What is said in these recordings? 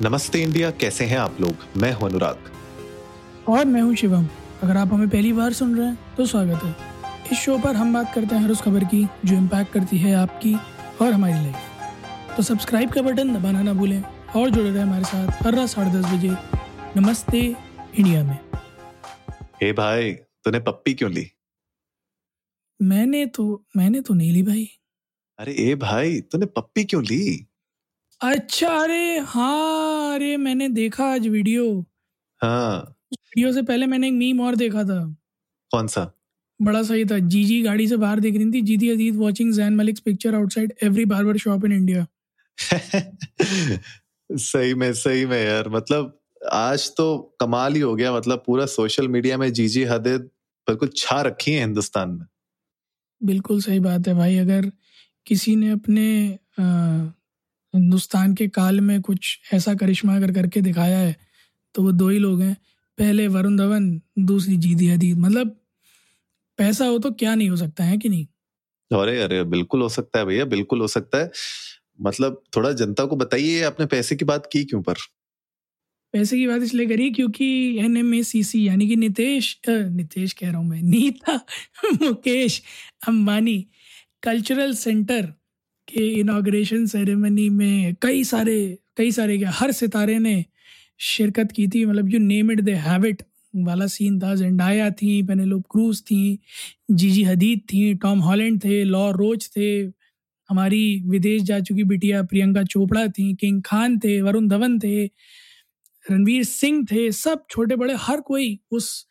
नमस्ते इंडिया कैसे हैं आप लोग? मैं हूँ अनुराग। और मैं हूँ शिवम। अगर आप हमें पहली बार सुन रहे हैं तो स्वागत है। इस शो पर हम बात करते हैं हर उस खबर की जो इम्पैक्ट करती है आपकी और हमारी लाइफ तो सब्सक्राइब का बटन दबाना ना भूलें और जुड़े रहे हमारे साथ हर रात साढ़े दस बजे नमस्ते इंडिया में। हे भाई तूने पप्पी क्यों ली? मैंने तो मैंने तो नहीं ली भाई। अरे ए भाई तूने पप्पी क्यों ली? अच्छा अरे हाँ अरे मैंने देखा आज वीडियो। हाँ। वीडियो से पहले मैंने एक मीम और देखा था। कौन सा? बड़ा सही था। जीजी गाड़ी से बाहर देख रही थी जीती Ajit watching Zayn Malik's picture outside every barber shop in India सही में सही में यार मतलब आज तो कमाल ही हो गया मतलब पूरा सोशल मीडिया में जीजी हदीद बिल्कुल छा रखी है हिंदुस्तान में। बिल्कुल सही बात है भाई अगर किसी ने अपने आ, हिंदुस्तान के काल में कुछ ऐसा करिश्मा अगर करके दिखाया है तो वो दो ही लोग हैं। पहले वरुण धवन दूसरी जीदी हदीद मतलब पैसा हो तो क्या नहीं हो सकता है कि नहीं? अरे अरे बिल्कुल हो सकता है भैया बिल्कुल हो सकता है। मतलब थोड़ा जनता को बताइए आपने पैसे की बात की क्यों पर? पैसे की बात इसलिए करी क्योंकि एन एम ए सी सी यानी कि नितेश अ, नितेश कह रहा हूँ मैं नीता मुकेश अंबानी कल्चरल सेंटर के इनाग्रेशन सेरेमनी में कई सारे कई सारे क्या, हर सितारे ने शिरकत की थी। मतलब you name it the habit वाला सीन था जेंडाया थी पेनेलोप क्रूज थी जीजी हदीद थी टॉम हॉलैंड थे लॉ रोच थे, हमारी विदेश जा चुकी बिटिया प्रियंका चोपड़ा थी किंग खान थे वरुण धवन थे, रणवीर सिंह थे, सब छोटे बड़े, हर कोई उस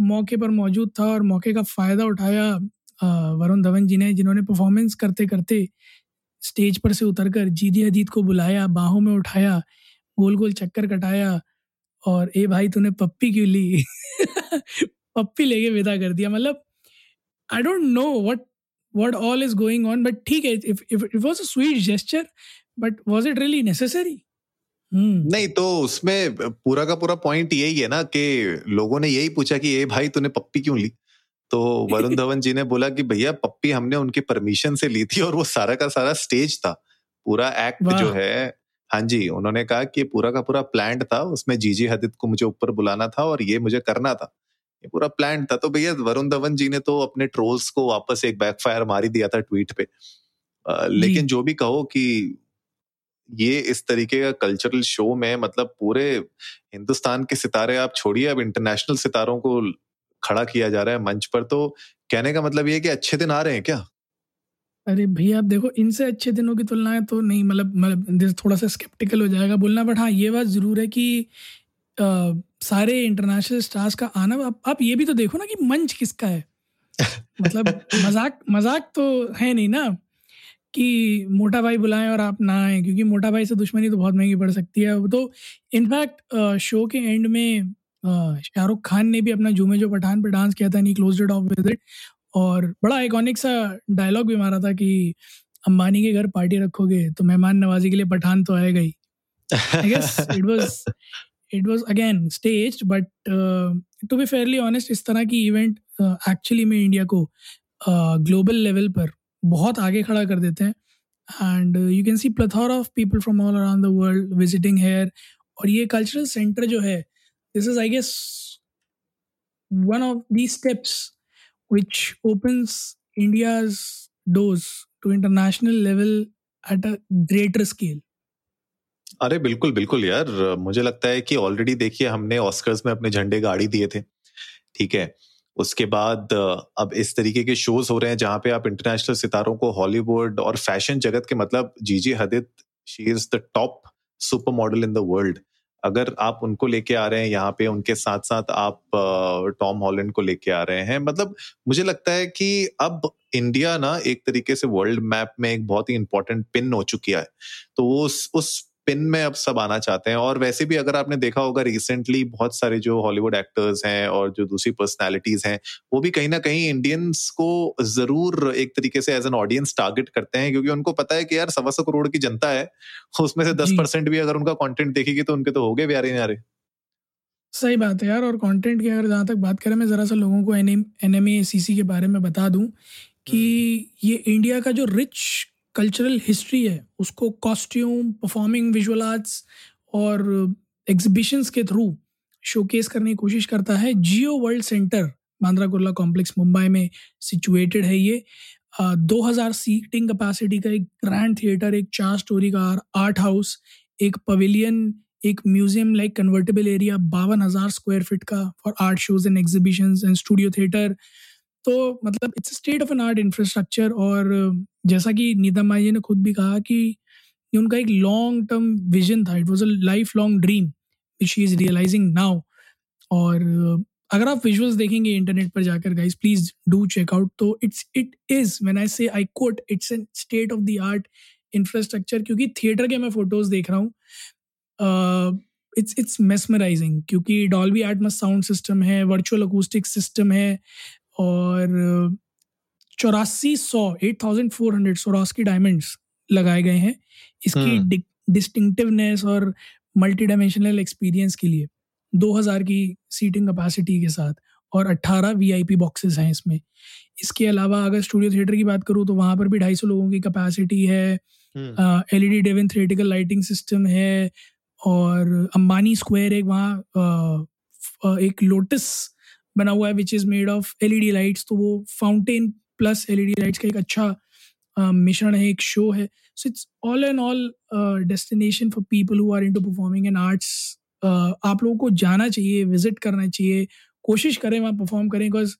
मौके पर मौजूद था और मौके का फ़ायदा उठाया वरुण धवन जी ने, जिन्होंने परफॉर्मेंस करते करते स्टेज पर से उतरकर जीदी हदीद को बुलाया, बाहों में उठाया गोल गोल चक्कर कटाया और, ए भाई, तूने पप्पी क्यों ली? पप्पी लेके विदा कर दिया। मतलब I don't know what what all is going on but ठीक है sweet gesture but was it really necessary नहीं तो उसमें पूरा का पूरा पॉइंट यही है ना कि लोगों ने यही पूछा कि, ए भाई, तूने पप्पी क्यों ली? तो वरुण धवन जी ने बोला कि भैया पप्पी हमने उनकी परमिशन से ली थी और वो सारा का सारा स्टेज था। पूरा एक्ट जो है हाँ जी उन्होंने कहा कि पूरा का पूरा प्लान था उसमें जीजी हदीद को मुझे ऊपर बुलाना था और ये मुझे करना था। ये पूरा प्लान था। तो भैया वरुण धवन जी ने तो अपने ट्रोल्स को वापस एक बैकफायर मार ही दिया था ट्वीट पे। अ, लेकिन जो भी कहो कि ये इस तरीके का कल्चरल शो में मतलब पूरे हिंदुस्तान के सितारे आप छोड़िए अब इंटरनेशनल सितारों को खड़ा किया जा रहा है मंच पर तो कहने का मतलब ये कि अच्छे दिन आ रहे हैं क्या? अरे भैया आप देखो इनसे अच्छे दिनों की तुलना है तो नहीं मतलब मतलब थोड़ा सा स्केप्टिकल हो जाएगा बोलना बट हाँ ये बात ज़रूर है कि अ, सारे इंटरनेशनल स्टार्स का आना आप, आप ये भी तो देखो ना कि मंच किसका है। मतलब मज़ाक मज़ाक तो है नहीं ना कि मोटा भाई बुलाएँ और आप ना आए क्योंकि मोटा भाई से दुश्मनी तो बहुत महँगी पड़ सकती है। तो इनफैक्ट शो के एंड में शाहरुख खान ने भी अपना झूमे जो पठान पे डांस किया था नहीं close it off with it और बड़ा आइकॉनिक सा डायलॉग भी मारा था कि अंबानी के घर पार्टी रखोगे तो मेहमान नवाजी के लिए पठान तो आएगा ही। I guess it was it was again staged, but uh, to be fairly honest, इस तरह की इवेंट एक्चुअली में इंडिया को ग्लोबल लेवल पर बहुत आगे खड़ा कर देते हैं। And you can see plethora of people from all around the world visiting here और ये कल्चरल सेंटर जो है this is I guess one of these steps which opens India's doors to international level at a greater scale. अरे, बिल्कुल बिल्कुल यार। मुझे लगता है कि ऑलरेडी देखिए, हमने ऑस्कर्स में अपने झंडे गाड़ी दिए थे। ठीक है? उसके बाद, अब इस तरीके के शोज़ हो रहे हैं जहाँ पे आप इंटरनेशनल सितारों को हॉलीवुड और फ़ैशन जगत के मतलब Gigi Hadid she is the top supermodel in the world अगर आप उनको लेके आ रहे हैं यहाँ पे, उनके साथ साथ आप टॉम हॉलैंड को लेके आ रहे हैं मतलब मुझे लगता है कि अब इंडिया ना एक तरीके से वर्ल्ड मैप में एक बहुत ही इंपॉर्टेंट पिन हो चुकी है। तो उस उस पिन में अब सब आना चाहते हैं। और वैसे भी अगर आपने देखा होगा रिसेंटली बहुत सारे जो हॉलीवुड एक्टर्स हैं और जो दूसरी पर्सनालिटीज हैं वो भी कहीं ना कहीं इंडियंस को ज़रूर एक तरीके से एज एन ऑडियंस टारगेट करते हैं। क्योंकि उनको पता है कि यार सवा सौ करोड़ की जनता है उसमें से दस परसेंट भी अगर उनका कॉन्टेंट देखेगी तो उनके तो हो गए प्यारे न्यारे। सही बात है यार और कंटेंट की अगर जहाँ तक बात करें मैं ज़रा सा लोगों को एन एम ए सी सी के बारे में बता दूँ कि ये इंडिया का जो रिच कल्चरल हिस्ट्री है, उसको कॉस्ट्यूम परफॉर्मिंग विजुअल आर्ट्स और एग्जीबिशंस के थ्रू शोकेस करने की कोशिश करता है। Jio world centre Bandra Kurla complex Mumbai में सिचुएटेड है ये। दो हज़ार सीटिंग कैपेसिटी का एक ग्रैंड थिएटर एक चार स्टोरी का आर्ट हाउस एक पवेलियन एक म्यूज़ियम लाइक कन्वर्टेबल एरिया बावन हज़ार स्क्वायर फीट का for art shows and exhibition and studio theatre तो मतलब it's state of an art infrastructure और जैसा कि नीतम माई जी ने खुद भी कहा कि उनका एक लॉन्ग टर्म विजन था। It was a life long dream which is realising now और अगर आप विजुअल्स देखेंगे इंटरनेट पर जाकर guys please do check out तो it's it is when I say I quote it's an state of the art infrastructure क्योंकि theatre के मैं फ़ोटोज़ देख रहा हूँ इट्स इट्स मेसमराइजिंग क्योंकि डॉल्बी आर्टमस साउंड सिस्टम है वर्चुअल अकूस्टिक सिस्टम है और चौरासी सौ eight thousand four hundred Swarovski diamonds लगाए गए हैं इसकी डिस्टिंक्टिवनेस हम्म। और मल्टी डायमेंशनल एक्सपीरियंस के लिए 2000 की सीटिंग कैपेसिटी के साथ और 18 वीआईपी बॉक्सेस हैं इसमें इसके अलावा अगर स्टूडियो थिएटर की बात करूँ तो वहाँ पर भी 250 लोगों की कैपेसिटी है एल ई डी डेवन थ्रेटिकल लाइटिंग सिस्टम है और अंबानी स्क्वायर एक वहाँ एक लोटस बना हुआ है which is made of L E D lights तो वो fountain plus L E D lights का एक अच्छा मिश्रण है, एक शो है। So it's all and all destination for people who are into performing and arts आप लोगों को जाना चाहिए विज़िट करना चाहिए, कोशिश करें वहाँ परफॉर्म करें बिकॉज़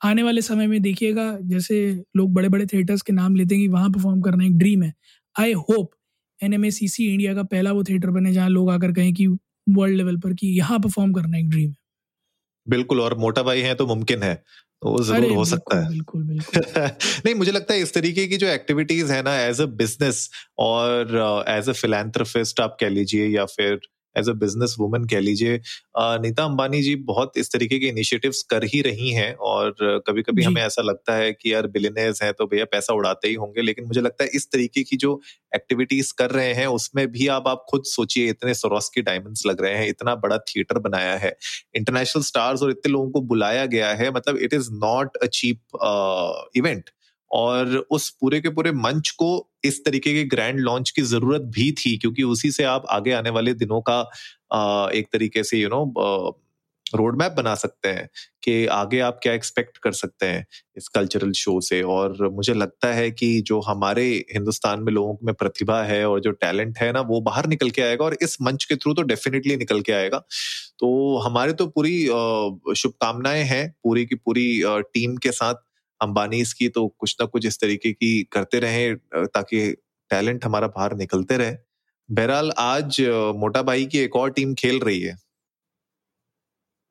आने वाले समय में देखिएगा, जैसे लोग बड़े बड़े थिएटर्स के नाम लेते हैं कि वहाँ परफॉर्म करना एक ड्रीम है। I hope N M India का पहला वो थिएटर बने जहाँ लोग आकर कहें कि वर्ल्ड लेवल पर कि यहाँ परफॉर्म करना एक ड्रीम है। बिल्कुल और मोटा भाई है तो मुमकिन है। तो वो ज़रूर हो सकता है। बिल्कुल बिल्कुल। नहीं मुझे लगता है इस तरीके की जो एक्टिविटीज़ है ना एज अ बिज़नेस और एज अ फिलेंथ्रोफिस्ट आप कह लीजिए या फिर एज अ बिज़नेस वुमन कह लीजिए नीता अंबानी जी बहुत इस तरीके के इनिशिएटिव्स कर ही रही हैं और कभी कभी हमें ऐसा लगता है कि यार बिलिनेस हैं तो भैया पैसा उड़ाते ही होंगे लेकिन मुझे लगता है इस तरीके की जो एक्टिविटीज़ कर रहे हैं उसमें भी अब आप खुद सोचिए इतने सरोस के डायमंड्स लग रहे हैं इतना बड़ा थिएटर बनाया है। इंटरनेशनल स्टार्स और इतने लोगों को बुलाया गया है मतलब it is not a cheap event और उस पूरे के पूरे मंच को इस तरीके के ग्रैंड लॉन्च की ज़रूरत भी थी, क्योंकि उसी से आप आगे आने वाले दिनों का एक तरीके से यू नो रोड मैप बना सकते हैं कि आगे आप क्या एक्सपेक्ट कर सकते हैं इस कल्चरल शो से। और मुझे लगता है कि जो हमारे हिंदुस्तान में लोगों में प्रतिभा है और जो टैलेंट है ना, वो बाहर निकल के आएगा और इस मंच के थ्रू तो डेफिनेटली निकल के आएगा। तो हमारे तो पूरी शुभकामनाएँ हैं पूरी की पूरी टीम के साथ। अंबानी की तो कुछ ना कुछ इस तरीके की करते रहे ताकि टैलेंट हमारा बाहर निकलते रहे। बहरहाल आज मोटा भाई की एक और टीम खेल रही है।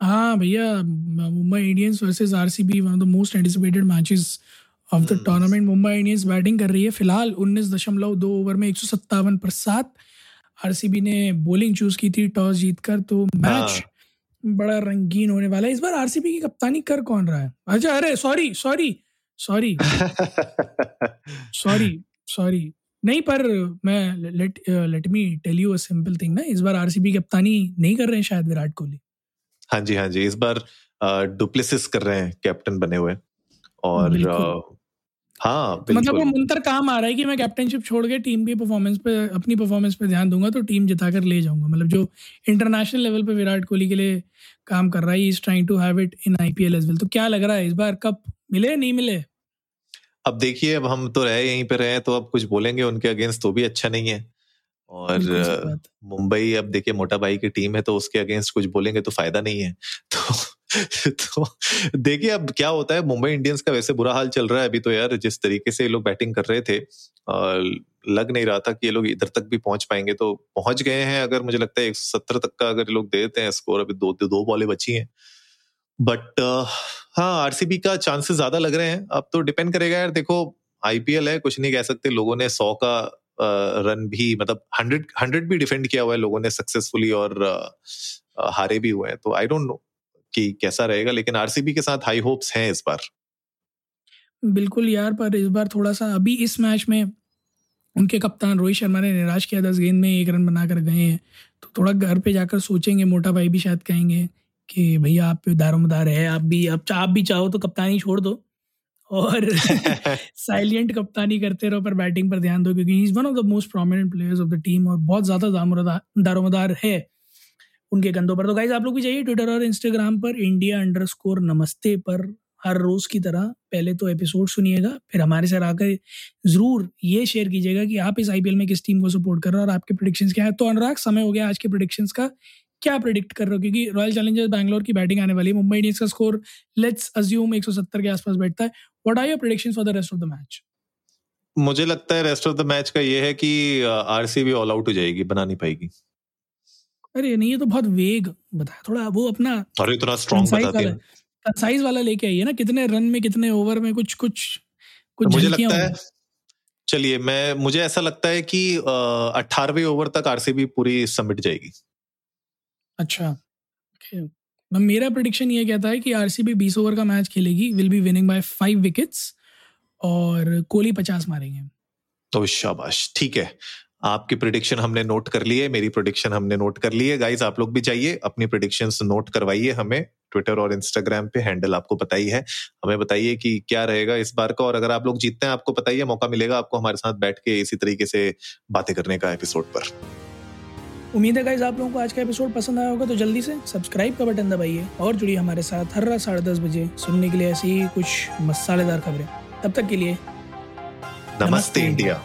हाँ भैया Mumbai Indians versus RCB one of the most anticipated matches of the tournament Mumbai Indians batting कर रही है। फ़िलहाल उन्नीस दशमलव दो ओवर में एक सौ सत्तावन पर सात। आरसीबी ने बॉलिंग चूज़ की थी टॉस जीतकर तो मैच हाँ. बड़ा रंगीन होने वाला है। इस बार आरसीबी की कप्तानी कर कौन रहा है? अच्छा अरे sorry sorry sorry sorry sorry नहीं पर मैं let let me tell you a simple thing ना। इस बार आरसीबी कप्तानी नहीं कर रहे हैं शायद विराट कोहली। हाँ जी हाँ जी। इस बार डुप्लिसिस कर रहे हैं कैप्टन बने हुए। और हाँ तो मतलब वो मंत्र काम आ रहा है कि मैं कैप्टनशिप छोड़ के टीम की परफॉर्मेंस पे अपनी परफॉर्मेंस पे ध्यान दूँगा तो टीम जिता कर ले जाऊँगा। मतलब जो इंटरनेशनल लेवल पे विराट कोहली के लिए काम कर रहा है is trying to have it in IPL as well तो क्या लग रहा है इस बार कब मिले नहीं मिले? अब देखिए अब हम तो रहे यहीं पे रहे तो अब कुछ बोलेंगे उनके अगेंस्ट तो भी अच्छा नहीं है। और मुंबई अब देखिए मोटा भाई की टीम है तो उसके अगेंस्ट कुछ बोलेंगे तो फ़ायदा नहीं है। तो तो देखिए, अब क्या होता है, मुंबई इंडियंस का वैसे बुरा हाल चल रहा है अभी तो यार, जिस तरीके से ये लोग बैटिंग कर रहे थे लग नहीं रहा था कि ये लोग इधर तक भी पहुँच पाएँगे तो पहुँच गए हैं अगर मुझे लगता है एक सत्तर तक का अगर लोग दे देते हैं स्कोर, अभी दो दो बॉलें बची हैं। बट हाँ आरसीबी का चांसेस ज़्यादा लग रहे हैं। अब तो डिपेंड करेगा यार, देखो, आईपीएल है, कुछ नहीं कह सकते, लोगों ने सौ का रन भी मतलब हंड्रेड हंड्रेड भी डिफेंड किया हुआ है लोगों ने सक्सेसफुली और हारे भी हुए हैं तो आई डोंट नो। कि कैसा रहेगा लेकिन आरसीबी के साथ हाई होप्स हैं इस बार। बिल्कुल यार पर इस बार थोड़ा सा अभी इस मैच में उनके कप्तान रोहित शर्मा ने निराश किया दस गेंद में एक रन बनाकर गए हैं। तो थोड़ा घर पे जाकर सोचेंगे मोटा भाई भी शायद कहेंगे कि भैया आप दारोमदार है आप भी आप आप भी चाहो तो कप्तानी छोड़ दो। और साइलेंट कप्तानी करते रहो पर बैटिंग पर ध्यान दो क्योंकि is one of the most prominent players of the team और बहुत ज़्यादा दारोमदार है। उनके कंधों पर। तो गाइज़ आप लोग भी जाइए ट्विटर और इंस्टाग्राम पर इंडिया अंडर स्कोर नमस्ते पर हर रोज़ की तरह पहले तो एपिसोड सुनिएगा, फिर हमारे साथ आकर ज़रूर ये शेयर कीजिएगा कि आप इस आईपीएल में किस टीम को सपोर्ट कर रहे हो और आपके प्रोडिक्शन क्या है। तो अनुराग, समय हो गया आज के प्रोडिक्शन का। क्या प्रिडिक्ट कर रहे हो? क्योंकि रॉयल चैलेंजर्स बैंगलोर की बैटिंग आने वाली है। मुंबई इंडियंस का स्कोर लेट्स अज्यूम 170 के आसपास बैठता है। What are your predictions for the rest of the match मुझे लगता है रेस्ट ऑफ़ द मैच का ये है कि आरसीबी ऑल आउट हो जाएगी, बना नहीं पाएगी। अरे नहीं ये तो बहुत वेग बताया थोड़ा वो अपना अरे इतना स्ट्रांग बताते हैं। कंसाइज वाला लेके आइए ना कितने रन में कितने ओवर में कुछ कुछ कुछ तो मुझे लगता है। चलिए मैं मुझे ऐसा लगता है कि अठारहवें ओवर तक आरसीबी पूरी समिट जाएगी। अच्छा मेरा प्रोडिक्शन ये कहता है कि आरसीबी बीस ओवर का मैच खेलेगी will be winning by five wickets और कोहली पचास मारेंगे। तो शाबाश ठीक है। आपकी प्रिडिक्शन हमने नोट कर ली है मेरी प्रिडिक्शन हमने नोट कर ली है गाइज़ आप लोग भी चाहिए अपनी प्रिडिक्शन नोट करवाइए हमें। ट्विटर और इंस्टाग्राम पे हैंडल आपको पता ही है। हमें बताइए कि क्या रहेगा इस बार का। और अगर आप लोग जीतते हैं आपको बताइए मौका मिलेगा आपको हमारे साथ बैठ के इसी तरीके से बातें करने का एपिसोड पर। उम्मीद है गाइज़ आप लोगों को आज का एपिसोड पसंद आया होगा तो जल्दी से सब्सक्राइब का बटन दबाइए और जुड़िए हमारे साथ हर रात साढ़े दस बजे सुनने के लिए ऐसी ही कुछ मसालेदार खबरें। तब तक के लिए नमस्ते, नमस्ते। इंडिया।